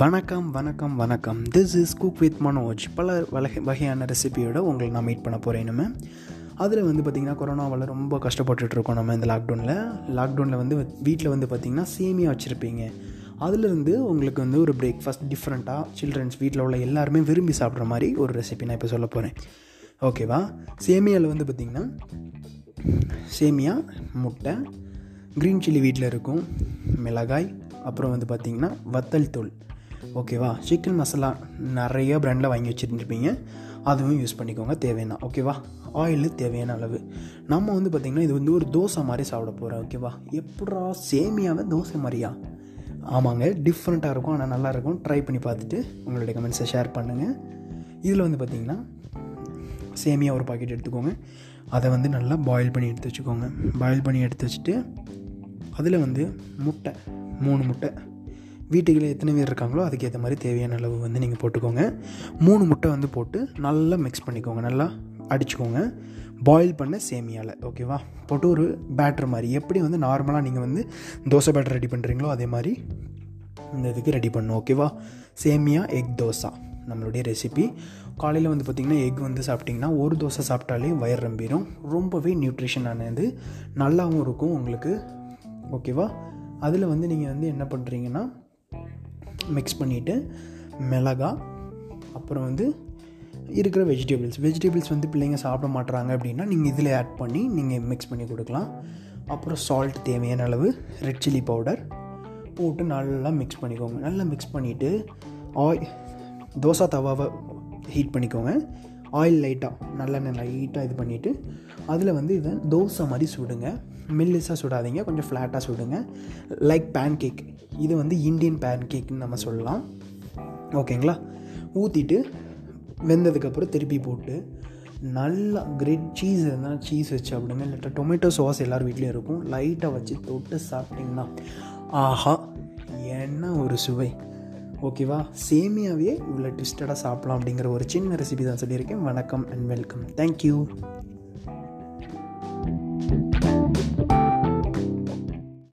வணக்கம் வணக்கம் வணக்கம். This is cook with Manoj பல வகை வகையான ரெசிபியோட உங்களை நான் மீட் பண்ண போகிறேன் நம்ம. அதில் வந்து பார்த்திங்கன்னா கொரோனாவால் ரொம்ப கஷ்டப்பட்டுட்டு இருக்கோம் நம்ம இந்த லாக்டவுனில் லாக்டவுனில் வந்து வீட்டில் வந்து பார்த்திங்கன்னா சேமியா வச்சுருப்பீங்க. அதுலேருந்து உங்களுக்கு வந்து ஒரு பிரேக்ஃபாஸ்ட் டிஃப்ரெண்ட்டாக சில்ட்ரன்ஸ் வீட்டில் உள்ள எல்லாருமே விரும்பி சாப்பிட்ற மாதிரி ஒரு ரெசிபி நான் இப்போ சொல்ல போகிறேன் ஓகேவா சேமியாவில் வந்து பார்த்திங்கன்னா சேமியா முட்டை க்ரீன் சில்லி வீட்டில் இருக்கும் மிளகாய் அப்புறம் வந்து பார்த்திங்கன்னா வத்தல் தூள். ஓகேவா சிக்கன் மசாலா நிறைய ப்ராண்டில் வாங்கி வச்சுருந்துருப்பீங்க. அதுவும் யூஸ் பண்ணிக்கோங்க. தேவையான ஓகேவா ஆயில் தேவையான அளவு. நம்ம வந்து பார்த்திங்கன்னா இது வந்து ஒரு தோசை மாதிரி சாப்பிட போகிறோம் ஓகேவா எப்படா சேமியாவை தோசை மாதிரியா? ஆமாங்க டிஃப்ரெண்ட்டாக இருக்கும் ஆனால் நல்லாயிருக்கும் ட்ரை பண்ணி பார்த்துட்டு உங்களுடைய கமெண்ட்ஸை ஷேர் பண்ணுங்கள் இதில் வந்து பார்த்திங்கன்னா சேமியா ஒரு பாக்கெட் எடுத்துக்கோங்க. அதை வந்து நல்லா பாயில் பண்ணி எடுத்து வச்சுக்கோங்க. பாயில் பண்ணி எடுத்து வச்சுட்டு அதில் வந்து முட்டை மூணு முட்டை. வீட்டுக்குள்ளே எத்தனை பேர் இருக்காங்களோ அதுக்கேற்ற மாதிரி தேவையான அளவு வந்து நீங்கள் போட்டுக்கோங்க. மூணு முட்டை வந்து போட்டு நல்லா மிக்ஸ் பண்ணிக்கோங்க. நல்லா அடிச்சுக்கோங்க. பாயில் பண்ண சேமியாவில் ஓகேவா போட்டு ஒரு பேட்டர் மாதிரி. எப்படி வந்து நார்மலாக நீங்கள் வந்து தோசை பேட்டர் ரெடி பண்ணுறீங்களோ அதே மாதிரி இந்த இதுக்கு ரெடி பண்ணும் ஓகேவா சேமியா எக் தோசை. நம்மளுடைய ரெசிபி காலையில் வந்து பார்த்திங்கன்னா எக் வந்து சாப்பிட்டிங்கன்னா ஒரு தோசை சாப்பிட்டாலே வயிறு ரம்பிடும் ரொம்பவே நியூட்ரிஷனானது நல்லாவும் இருக்கும் உங்களுக்கு ஓகேவா அதில் வந்து நீங்கள் வந்து என்ன பண்ணுறீங்கன்னா மிக்ஸ் பண்ணிவிட்டு மிளகா அப்புறம் வந்து இருக்கிற வெஜிடபிள்ஸ் வெஜிடபிள்ஸ் வந்து பிள்ளைங்க சாப்பிட மாட்டுறாங்க அப்படின்னா நீங்கள் இதில் ஆட் பண்ணி நீங்கள் மிக்ஸ் பண்ணி கொடுக்கலாம். அப்புறம் சால்ட் தேவையான அளவு ரெட் சில்லி பவுடர் போட்டு நல்லா மிக்ஸ் பண்ணிக்கோங்க. நல்லா மிக்ஸ் பண்ணிவிட்டு ஆயில் தோசை தவாவை ஹீட் பண்ணிக்கோங்க. ஆயில் லைட்டாக நல்லெண்ணெய் லைட்டாக இது பண்ணிவிட்டு அதில் வந்து இதை தோசை மாதிரி சுடுங்க. மெல்லிஸாக சுடாதீங்க. கொஞ்சம் ஃப்ளாட்டாக சுடுங்க. லைக் பேன் கேக் இது வந்து இந்தியன் பேன் கேக்னு நம்ம சொல்லலாம். ஓகேங்களா? ஊற்றிட்டு வெந்ததுக்கப்புறம் திருப்பி போட்டு நல்லா கிரெட் சீஸ் இருந்தால் சீஸ் வச்சு சாப்பிடுங்க. இல்லாட்டா டொமேட்டோ சாஸ் எல்லோரும் வீட்லேயும் இருக்கும். லைட்டாக வச்சு தொட்டு சாப்பிட்டிங்கன்னா ஆஹா என்ன ஒரு சுவை. ஓகேவா? சேமியாவே இவ்வளோ ட்விஸ்டடாக சாப்பிட்லாம் அப்படிங்கிற ஒரு சின்ன ரெசிபி தான் சொல்லியிருக்கேன். வணக்கம் அண்ட் வெல்கம் தேங்க்யூ